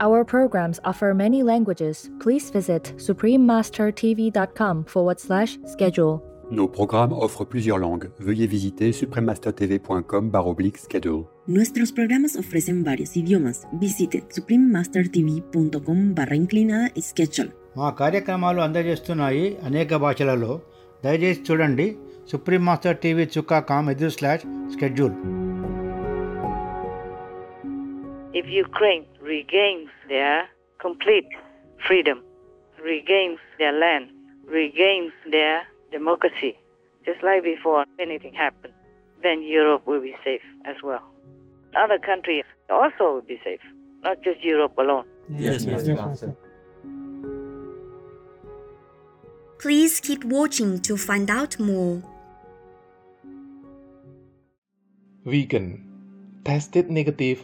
Our programs offer many languages. Please visit suprememastertv.com forward slash schedule. Nos programmes offrent plusieurs langues. Veuillez visiter suprememastertv.com schedule. Nuestros programas ofrecen varios idiomas. Visite suprememastertv.com barra inclinada schedule. మా కార్యక్రమాలు అందజేస్తున్నాయి అనేక భాషలలో దయచేసి చూడండి Supreme Master TV చుక్కా com ఎదురు slash schedule if Ukraine regains their complete freedom, regains their land, regains their democracy, just like before anything happened, then Europe will be safe as well. Other countries also will be safe, not just Europe alone. Yes, yes, Please keep watching to find out more. Vegan tested negative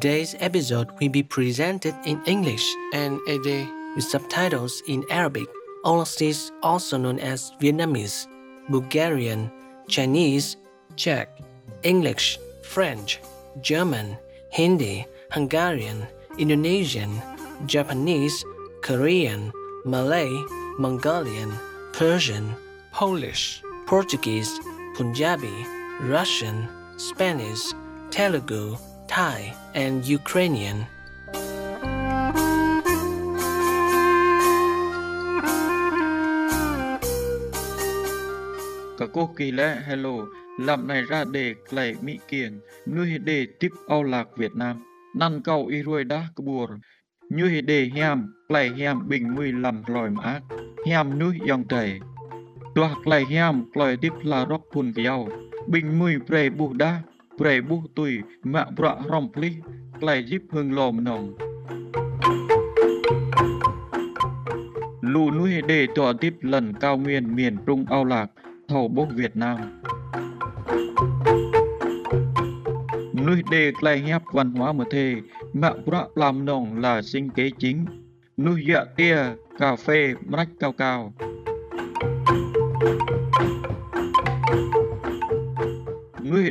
Today's episode will be presented in English and Ede with subtitles in Arabic, Aulacese also known as Vietnamese, Bulgarian, Chinese, Czech, English, French, German, Hindi, Hungarian, Indonesian, Japanese, Korean, Malay, Mongolian, Persian, Polish, Portuguese, Punjabi, Russian, Spanish, Telugu, Thai, and Ukrainian. Cả cô kỳ lẽ hello, làm này ra để clay Mỹ Kiền, nuôi để tiếp ao lạc Việt Nam, năn cầu y ruồi đá cơ bùa, nuôi để hèm clay hèm bình mùi làm lòi mát, hèm nuôi dòng chảy. Tua clay hèm clay tiếp là róc phun kiao, bình mùi prey bù đá, prey bù tui mạ bạ rong pli, clay díp hương lòm nồng. Lù nuôi đề tọa tiếp lần cao nguyên miền trung ao lạc, thầu bốc Việt Nam. Nuôi đề clay hép văn hóa một thề, mạ bạ làm nồng là sinh kế chính. Nuôi dạ tia, cà phê, rách cao cao.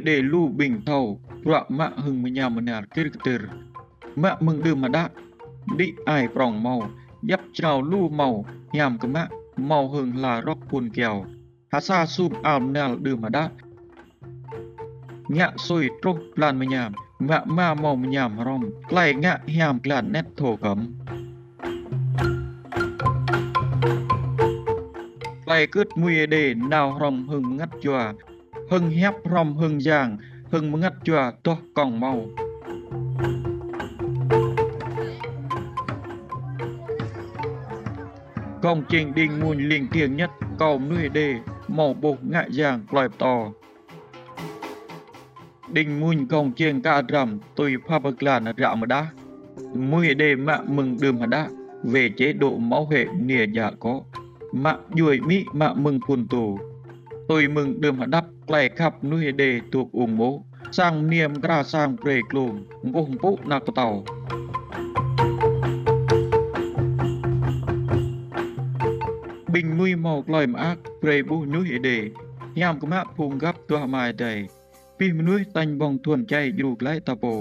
Đề lưu bình thầu, bạ mạ hừng mà nhà mà nhà kê kê Mạ mừng đưa mà đã đi ai prong màu, dắp trào lưu màu, nhằm cơ mạ, màu hừng là róc buồn kèo. Hà sa sụp àm nèl đưa mà đã Nhạ xôi trốc lan mà nhàm, mạ ma màu mà nhàm rong, lại ngạ hiàm làn nét thổ cấm. lại cướt mùi đề nào rong hừng ngắt chòa hưng hép rong hưng giang hưng ngắt chùa to còn màu. Công trình đình mùn liền tiếng nhất, cầu nuôi đề, màu bột ngại giàng, loài to. Đình mùn công trình ca rằm, tùy pha bậc làn rạo mà đá. Mùi đề mạ mừng đường mà đá, về chế độ máu hệ nìa giả có. Mạ duỗi mỹ mạ mừng phun tù. Tôi mừng đường mà đắp ក្លែខាប់នោះឯដេទូកអ៊ុងម៉ូសាំងនាមក្រាសាំងព្រេក្លូមអង្គុំពុណាក់តោបិញមួយមកលយមកអាក់ព្រៃបុះនោះឯដេញ៉ាំកំហាក់ភូមិកាប់ទោះម៉ែដេពីមនុស្សតាញ់បងធួនចៃយូក្លែតពោ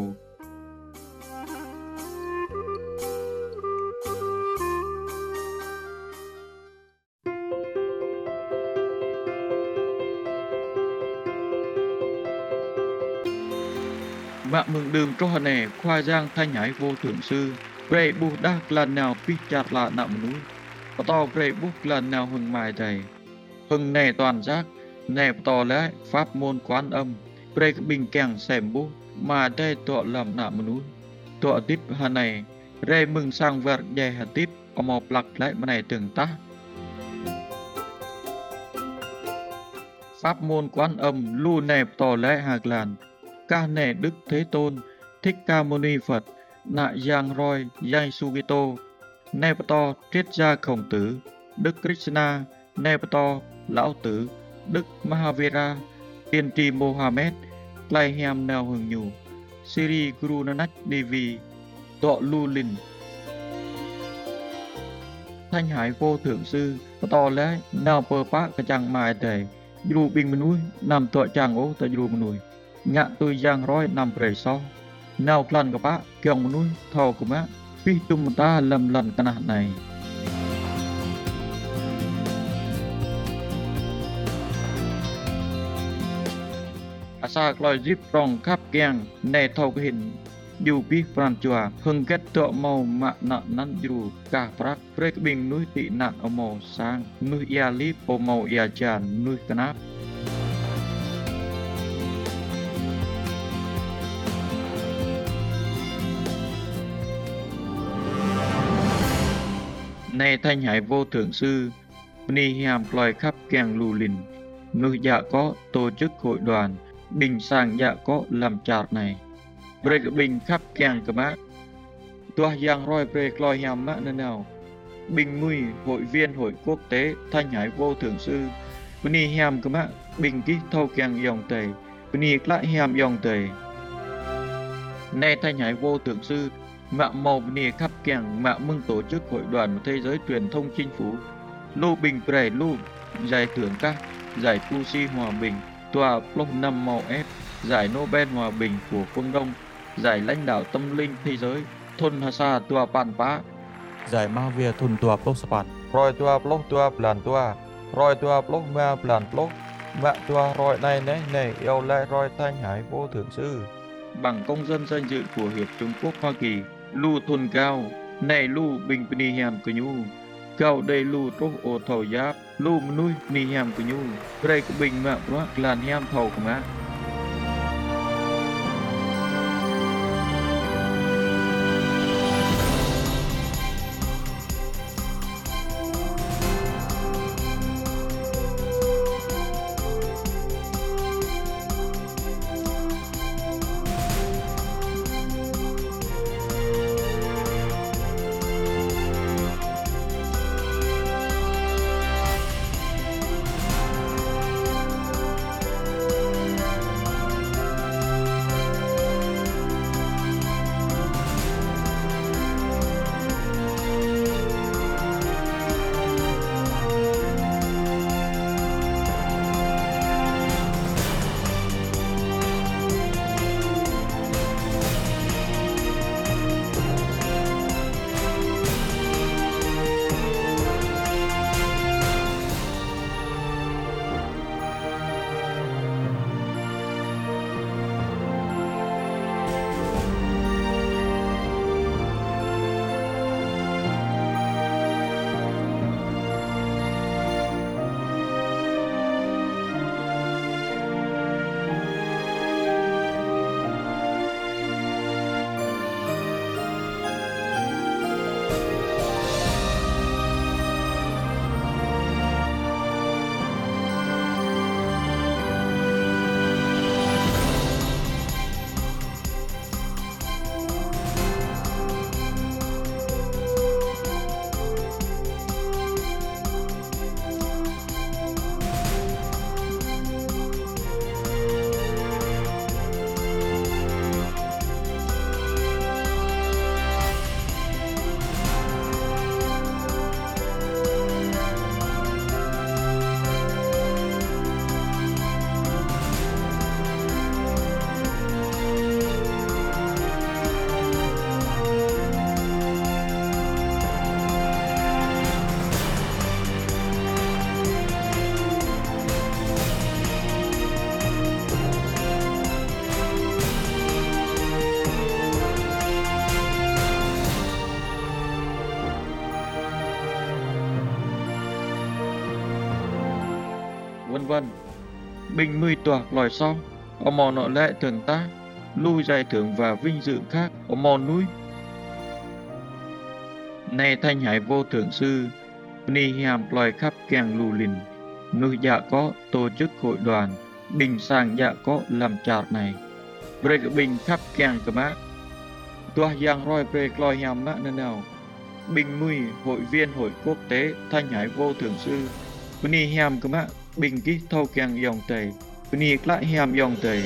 Mạng mừng đường cho hàn nẻ khoa giang thay nhảy vô thượng sư. Vậy bù đắc là nào pi chặt là nạm núi. Và to vậy bút là nào hừng mài thầy. Hừng nẻ toàn giác. Nẻ to lẽ pháp môn quán âm. Vậy bình kèng xẻm bút. Mà đây tọa làm nạm núi. Tọa tiếp hàn nẻ. Rê mừng sang vật dè hà tiếp. có một lạc lại mà này tưởng tác. pháp môn quán âm lưu nẹp tò lẽ hạc làn ca nể Đức Thế Tôn, Thích Ca Mâu Ni Phật, Nạ Giang Roy, Giai Sugito, Nepato Triết Gia Khổng Tử, Đức Krishna, Nepato Lão Tử, Đức Mahavira, Tiên tri Mohammed, Lai Hem Neo Hường Nhù, Siri Guru Nanak Devi, Tọ Lu Linh. Thanh Hải Vô Thượng Sư, To Lé, Nào Pơ Pá Cả Chàng Mài Thể, Dù Bình minh Núi, Nam Tọa Chàng Ô Tà Dù minh Núi. ញាក់ទុយយ៉ាងរយណាំប្រេសោណៅក្លាន់កបាគៀងមនុស្សថោកមាពីទុំតាលំលន់កណះណៃអាសាក្លយជីបប្រងខាប់គៀងណែថោកហ៊ិនយូពីប្រាំជួហឹងកេតតមកម៉ាក់ណណាន់យរូកាប្រាក់ព្រេកប៊ីងនុយទីណាត់អមោសាងនុយយ៉ាលីពមោយ៉ាចាននុយកណាប់ nay thanh hải vô thượng sư, ni hiam loài khắp càng lù lìn ngư dạ có tổ chức hội đoàn, bình sang dạ có làm chạt này. Break bình khắp càng cơ mát tua giang roi break loài hiam mát nơi nào bình nguy hội viên hội quốc tế thanh hải vô thượng sư, ni hiam cơ mát bình ký thâu càng dòng tề. Ni lại hiam dòng tề. Nay thanh hải vô thượng sư Mạo màu nì khắp kẻng mạo mừng tổ chức hội đoàn một thế giới truyền thông chinh phú. Lô bình prè lô giải thưởng các giải Pusi Hòa Bình, tòa Plong năm màu ép, giải Nobel Hòa Bình của phương Đông, giải lãnh đạo tâm linh thế giới, thôn Hà Sa tòa Bàn Pá, giải Ma Việt thôn tòa Plong Sapan, rồi tòa Plong tòa Plan tòa, rồi tòa Plong Ma Plan Plong, mạ tòa rồi này này này yêu lại rồi thanh hải vô thượng sư. Bằng công dân danh dự của Hiệp Trung Quốc Hoa Kỳ ลู่ทุนเก้าในลู่บิงปนีแฮมกุญูเก้าได้ลู่ตกโอเท่ายับลู่มนุษย์นีแฮมกุญูไรกบิงมะพรกลานแฮมเท่ากันมะ vân. Bình mươi tòa lòi sau, ở mò nọ lệ thường ta, lui giải thưởng và vinh dự khác ở mò núi. Nay thanh hải vô thượng sư, ni hiàm lòi khắp kèng lù lìn, nuôi dạ có tổ chức hội đoàn, bình sang dạ có làm chart này. về bình khắp kèng cơ mát. tòa giang roi về lòi hiàm mát nơi nào. Bình mùi hội viên hội quốc tế thanh hải vô thượng sư, ni hàm cơ mát bình kích thâu kèng dòng tầy, ni lại hèm dòng tầy.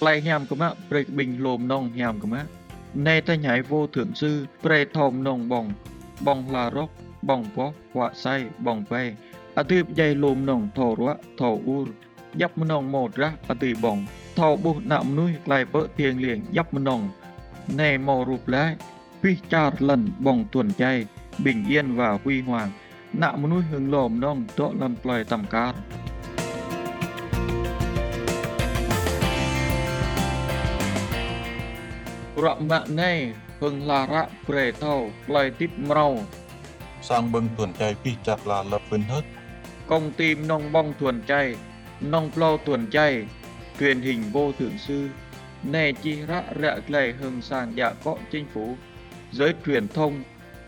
Lại hèm cơ mạ, bệ bình lồm nông hèm cơ mạ. Nè ta nhảy vô thượng sư, bệ thòm nông bòng, bòng là rốc, bòng bó, họa say, bòng bè. À thư dây lồm nông thổ rũa, thổ ur, dắp nông một ra, à tì bòng. Thổ bố nạm nuôi, lại vỡ tiền liền, dắp nông. Nè mò rụp lại, huy char lần bòng tuần chay, bình yên và huy hoàng. ณมนุษย์หึงหลอมน้องเดาะลำปล่อยต่ำการระมะแน่เพิงลาระเปรเท่าปล่อยติดเมาสร้างเบิงต่วนใจพี่จักลาละเป็นเฮ็ดกองทีมน้องบ้องต่วนใจน้องเปล่าต่วนใจเ quyền hình vô thượng sư nè chi rã rạ lầy hừng sàn dạ có chính phủ giới truyền thông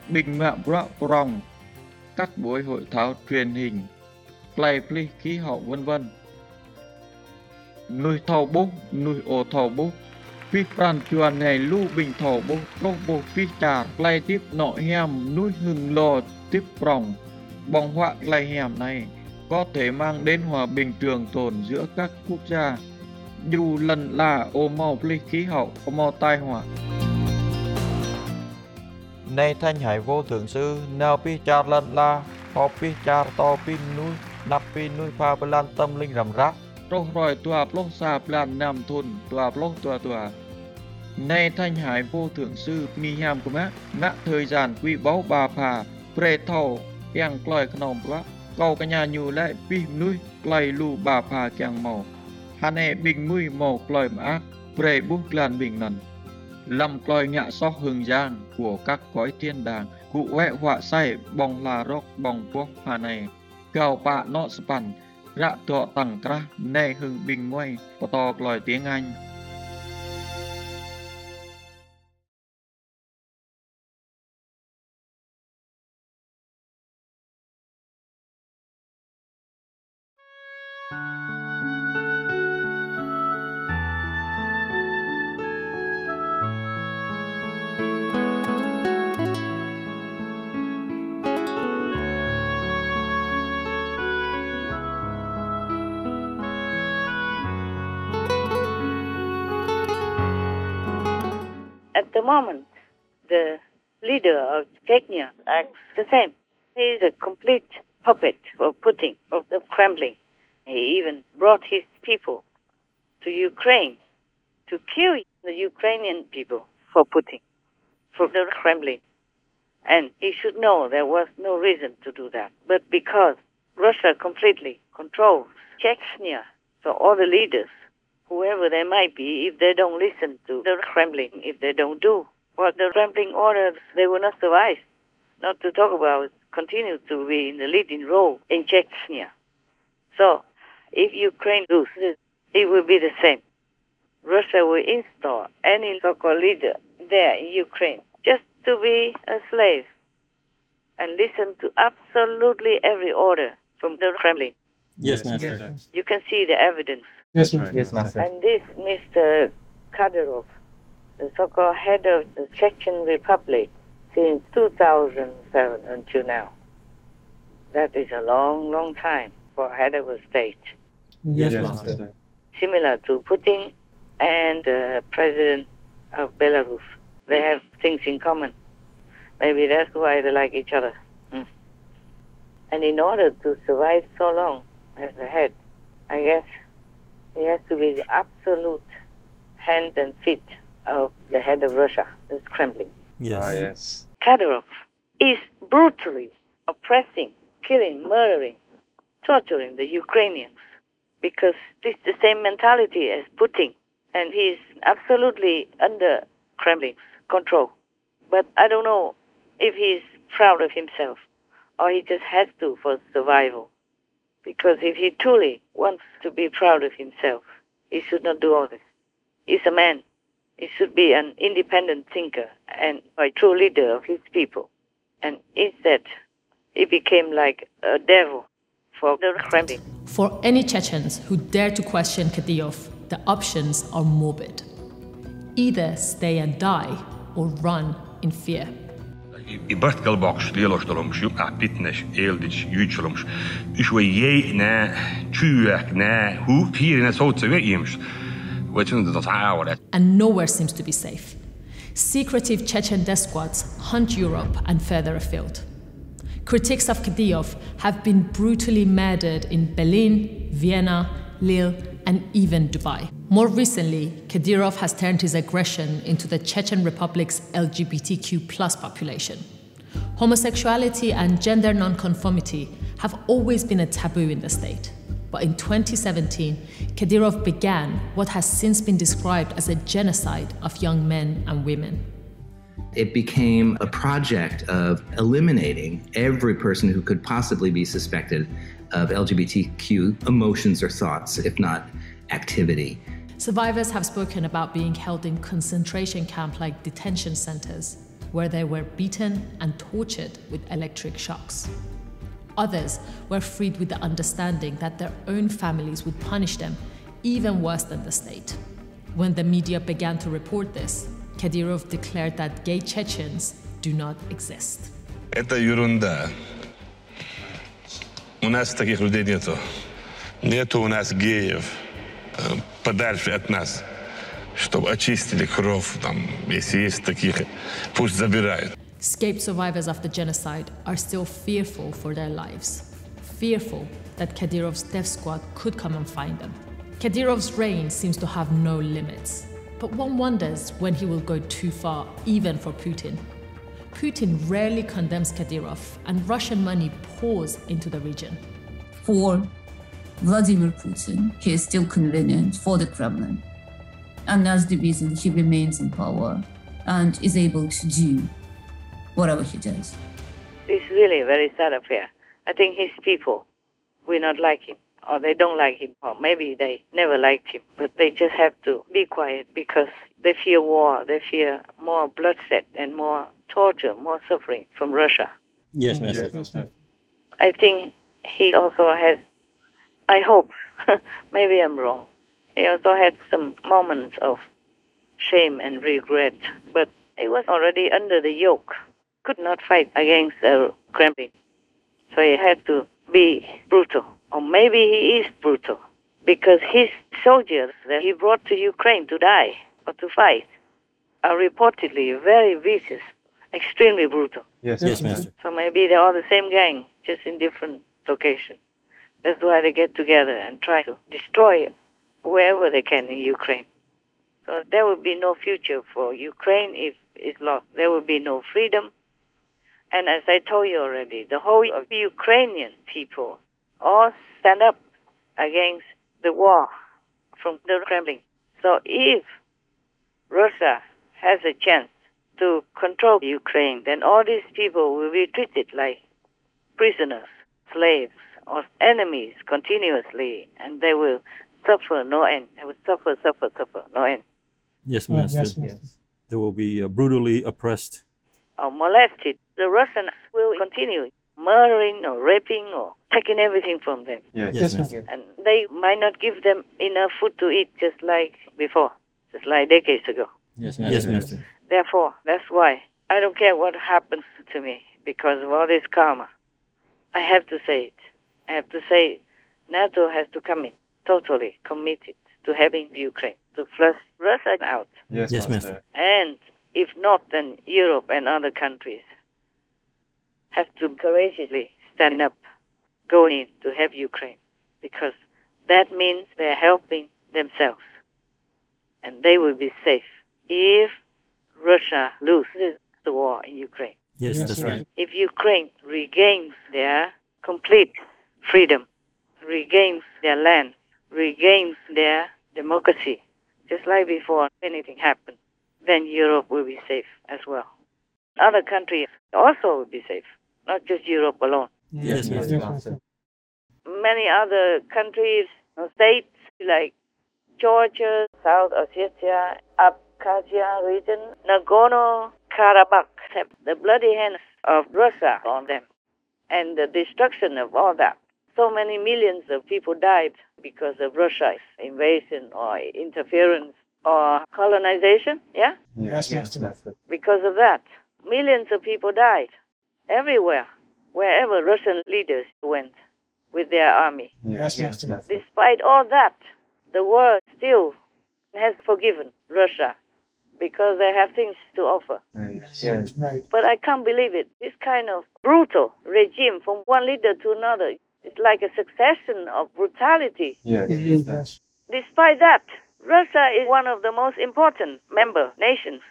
bình mạng rạ prong các buổi hội thảo truyền hình, play khí hậu vân vân. Nuôi thầu bốc, nuôi ô thầu bốc, phi pran chuan này lưu bình thầu bốc, lô bố phi trà, play tiếp nọ hèm, nuôi hừng lò tiếp ròng. Bóng họa play hẻm này có thể mang đến hòa bình trường tồn giữa các quốc gia, dù lần là ô màu pli khí hậu, ô màu tai họa. Nay thanh hải vô thượng sư, nào pi char lần la, ho pi char to pi núi, nắp pi núi pha bê lan tâm linh rầm rác. Rô rồi tòa plô xa plan nam thun, tòa plô tòa tòa. Nay thanh hải vô thượng sư, mi hàm của mát, ngã thời gian quý báu bà phà, pre thầu, yang kloi knom quá, cầu cả nhà nhu lại pi núi, kloi lu bà phà keng màu. Hà nè bình mùi màu kloi mát, pre bút lan bình nần. Lâm còi ngạ sóc hừng giang của các cõi thiên đàng, cụ vẽ họa say bong là rốc bong quốc hà này. Gào bạ nọ span, rạ tọa tặng ra, nè hừng bình ngoay, có to lòi tiếng Anh. Of Chechnya acts the same. He is a complete puppet of Putin, of the Kremlin. He even brought his people to Ukraine to kill the Ukrainian people for Putin, for the Kremlin. And he should know there was no reason to do that. But because Russia completely controls Chechnya, so all the leaders, whoever they might be, if they don't listen to the Kremlin, if they don't do what the Kremlin orders, they will not survive. Not to talk about continue to be in the leading role in Chechnya. So, if Ukraine loses, it will be the same. Russia will install any so-called leader there in Ukraine just to be a slave and listen to absolutely every order from the Kremlin. Yes, Master. You can see the evidence. Yes, Master. Yes, Master. And this Mr. Kadyrov, the so-called head of the Chechen Republic since 2007 until now. That is a long, long time for head of a state. Yes, Master. Similar to Putin and the President of Belarus. They have things in common. Maybe that's why they like each other. Hmm. And in order to survive so long as a head, I guess he has to be the absolute hand and feet of the head of Russia, the Kremlin. Yes. Ah, yes. Kadyrov is brutally oppressing, killing, murdering, torturing the Ukrainians because it's the same mentality as Putin, and he's absolutely under Kremlin's control. But I don't know if he's proud of himself or he just has to for survival. Because if he truly wants to be proud of himself, he should not do all this. He's a man. He should be an independent thinker and a true leader of his people. And instead, he became like a devil for the Kremlin. For any Chechens who dare to question Kadyrov, the options are morbid. Either stay and die or run in fear. I bartkalboks lielostolums, ju apitnes, eldits, jutsolums. Is we je na, tuak na, hu, hier And nowhere seems to be safe. Secretive Chechen squads hunt Europe and further afield. Critics of Kadyrov have been brutally murdered in Berlin, Vienna, Lille, and even Dubai. More recently, Kadyrov has turned his aggression into the Chechen Republic's LGBTQ population. Homosexuality and gender nonconformity have always been a taboo in the state. But in 2017, Kadyrov began what has since been described as a genocide of young men and women. It became a project of eliminating every person who could possibly be suspected of LGBTQ emotions or thoughts, if not activity. Survivors have spoken about being held in concentration camp like detention centers, where they were beaten and tortured with electric shocks. Others were freed with the understanding that their own families would punish them even worse than the state. When the media began to report this, Kadyrov declared that gay Chechens do not exist. Это ерунда. У нас таких людей нету. Нету у нас геев э, подальше от нас, чтобы очистили кровь, там, если есть таких, пусть забирают. Escaped survivors of the genocide are still fearful for their lives, fearful that Kadyrov's death squad could come and find them. Kadyrov's reign seems to have no limits, but one wonders when he will go too far, even for Putin. Putin rarely condemns Kadyrov, and Russian money pours into the region. For Vladimir Putin, he is still convenient for the Kremlin. And that's the reason he remains in power and is able to do whatever he does. It's really a very sad affair. I think his people will not like him, or they don't like him, or maybe they never liked him, but they just have to be quiet because they fear war, they fear more bloodshed and more torture, more suffering from Russia. Yes, Master. Yes, I think he also has, I hope, maybe I'm wrong, he also had some moments of shame and regret, but he was already under the yoke, could not fight against the Kremlin. So he had to be brutal, or maybe he is brutal, because his soldiers that he brought to Ukraine to die or to fight are reportedly very vicious, extremely brutal. Yes, yes, Master. So maybe they are all the same gang, just in different locations. That's why they get together and try to destroy wherever they can in Ukraine. So there will be no future for Ukraine if it's lost. There will be no freedom. And as I told you already, the whole of Ukrainian people all stand up against the war from the Kremlin. So if Russia has a chance to control Ukraine, then all these people will be treated like prisoners, slaves, or enemies continuously, and they will suffer no end. They will suffer, suffer, suffer, no end. Yes, Master. They will be uh, brutally oppressed. Or molested. The Russians will continue murdering or raping or taking everything from them. Yes, yes, Master. And they might not give them enough food to eat just like before, just like decades ago. Yes, Master. Yes, Master. Therefore, that's why I don't care what happens to me because of all this karma. I have to say it. I have to say NATO has to come in totally committed to having Ukraine, to flush Russia out. Yes, yes Master. And if not, then Europe and other countries have to courageously stand up, go in to have Ukraine, because that means they're helping themselves, and they will be safe if Russia loses the war in Ukraine. Yes, that's right. If Ukraine regains their complete freedom, regains their land, regains their democracy, just like before anything happened, then Europe will be safe as well. Other countries also will be safe, not just Europe alone. Yes, yes, yes. many other countries, states like Georgia, South Ossetia, Abkhazia region, Nagorno-Karabakh have the bloody hands of Russia on them and the destruction of all that. So many millions of people died because of Russia's invasion or interference or colonization, yeah? Yes, Master. Because of that, millions of people died everywhere, wherever Russian leaders went with their army. Yes, Master. Despite all that, the world still has forgiven Russia because they have things to offer. Yes. Right. But I can't believe it. This kind of brutal regime from one leader to another, it's like a succession of brutality. Yes. Despite that, Russia is one of the most important member nations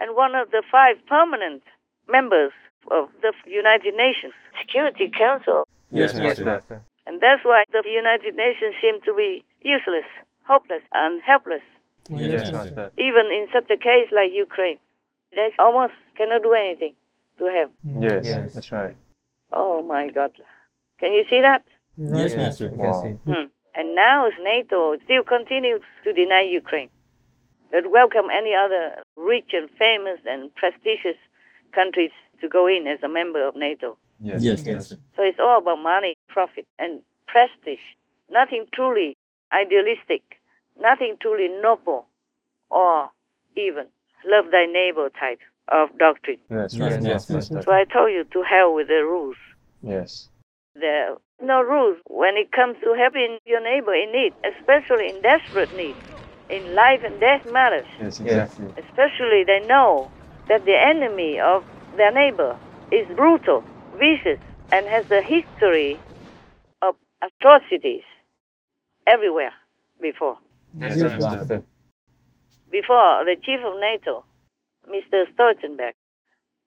and one of the five permanent members of the United Nations Security Council. Yes, Master. And that's why the United Nations seem to be useless, hopeless, and helpless. Yes, Master. Even in such a case like Ukraine, they almost cannot do anything to help. Yes, that's right. Oh my God. Can you see that? Yes, Master. Wow. Hmm. And now NATO still continues to deny Ukraine. That welcome any other rich and famous and prestigious countries to go in as a member of NATO. Yes, Yes, Master. So it's all about money, profit, and prestige. Nothing truly idealistic, nothing truly noble, or even love thy neighbor type of doctrine. That's Yes, right. Yes, Master. So I told you to hell with the rules. Yes. There are no rules when it comes to helping your neighbor in need, especially in desperate need, in life and death matters. Yes, exactly. Especially they know that the enemy of their neighbor is brutal, vicious, and has a history of atrocities everywhere before. Yes, Master. Before, the chief of NATO, Mr. Stoltenberg,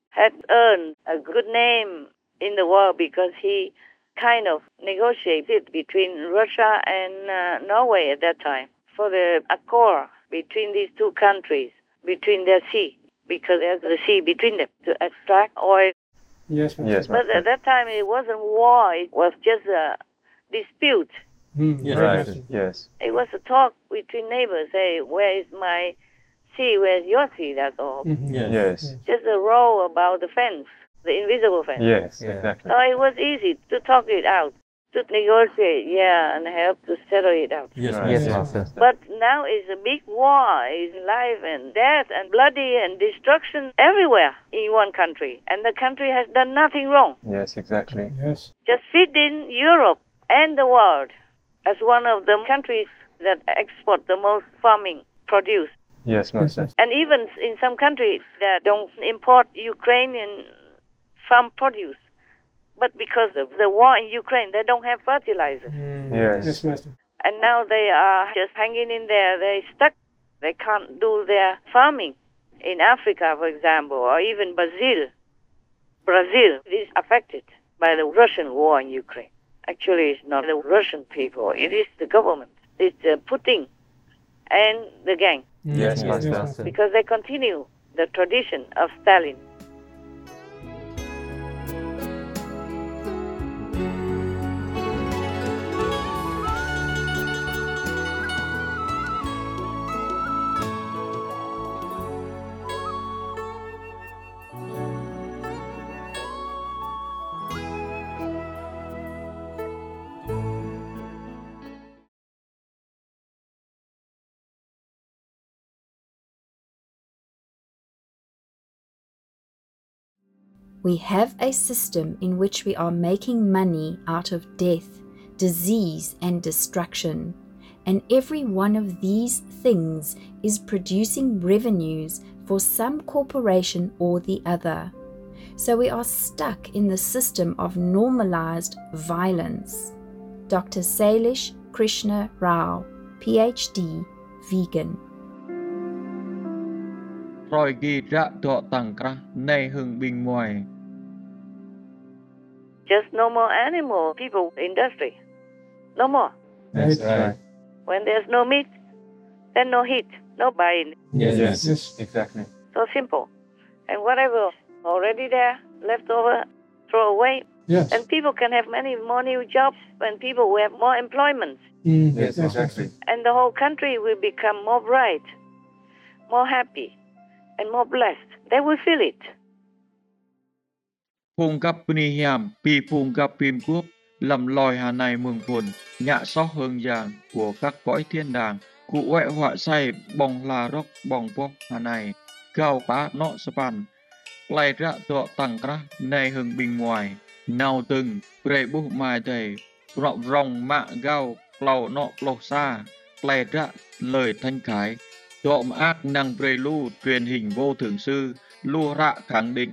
had earned a good name in the world because he kind of negotiated between Russia and uh, Norway at that time for the accord between these two countries, between their sea, because there's the sea between them to extract oil. Yes, Yes, But at that time, it wasn't war; it was just a dispute. Hmm. Yes, Right, Master. Master. Yes. It was a talk between neighbors. Hey, where is my sea? Where's your sea? That's all. Mhm. Yes. Yes. Just a row about the fence, the invisible fence. Yes, Yeah. exactly. So it was easy to talk it out, to negotiate, yeah, and help to settle it out. Yes, Right. Master. Master. But now it's a big war. It's life and death and bloody and destruction everywhere in one country. And the country has done nothing wrong. Yes, exactly. Yes. Just fit in Europe and the world as one of the countries that export the most farming produce. Yes, Master. And even in some countries that don't import Ukrainian farm produce. But because of the war in Ukraine, they don't have fertilizer. Yes. Yes, Master. And now they are just hanging in there. They're stuck. They can't do their farming in Africa, for example, or even Brazil. Brazil is affected by the Russian war in Ukraine. Actually, it's not the Russian people. It is the government. It's uh, Putin and the gang Yes, Yes, Master. because they continue the tradition of Stalin. we have a system in which we are making money out of death, disease, and destruction. And every one of these things is producing revenues for some corporation or the other. So we are stuck in the system of normalized violence. Dr. Sailesh Krishna Rao, PhD, vegan. រយគីរៈដកតង្ក្រាស់នៃហឹងប៊ីងមួយ just no more animal people industry. No more. That's right. When there's no meat, then no heat, no buying. Yes, Yes, Yes. exactly. So simple. And whatever already there, left over, throw away, Yes. And people can have many more new jobs and people will have more employment. Mm, Yes, exactly. And the whole country will become more bright, more happy, and more blessed. They will feel it. Hùng gặp ni hiểm, bị phùng gặp phim cướp, làm lòi hà này mừng phồn, nhạ sóc hương giang của các cõi thiên đàng, cụ quẹ họa say, bóng la róc, bóng bó hà này, cao phá nọ sơ bàn, lại ra tọa tăng ra, này hương bình ngoài, nào từng, rệ bố mai thầy, rọng ròng mạ gao, lầu nọ lộc xa, lại ra lời thanh khái, trộm ác năng prelu truyền hình vô thường sư, lua rạ khẳng định.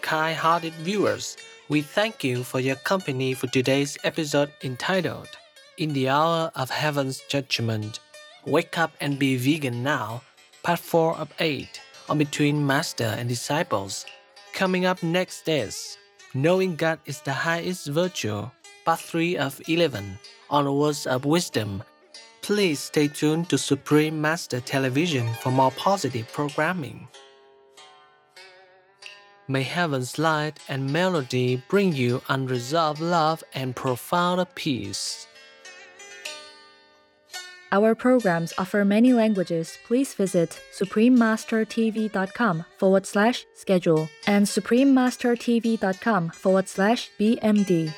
kind-hearted viewers, we thank you for your company for today's episode entitled In the Hour of Heaven's Judgment. Wake up and be vegan now, part 4 of 8 on Between Master and Disciples. Coming up next is Knowing God is the highest virtue part 3 of 11 on Words of Wisdom. Please stay tuned to Supreme Master Television for more positive programming. May heaven's light and melody bring you unresolved love and profound peace. Our programs offer many languages. Please visit suprememastertv.com forward slash schedule and suprememastertv.com forward slash BMD.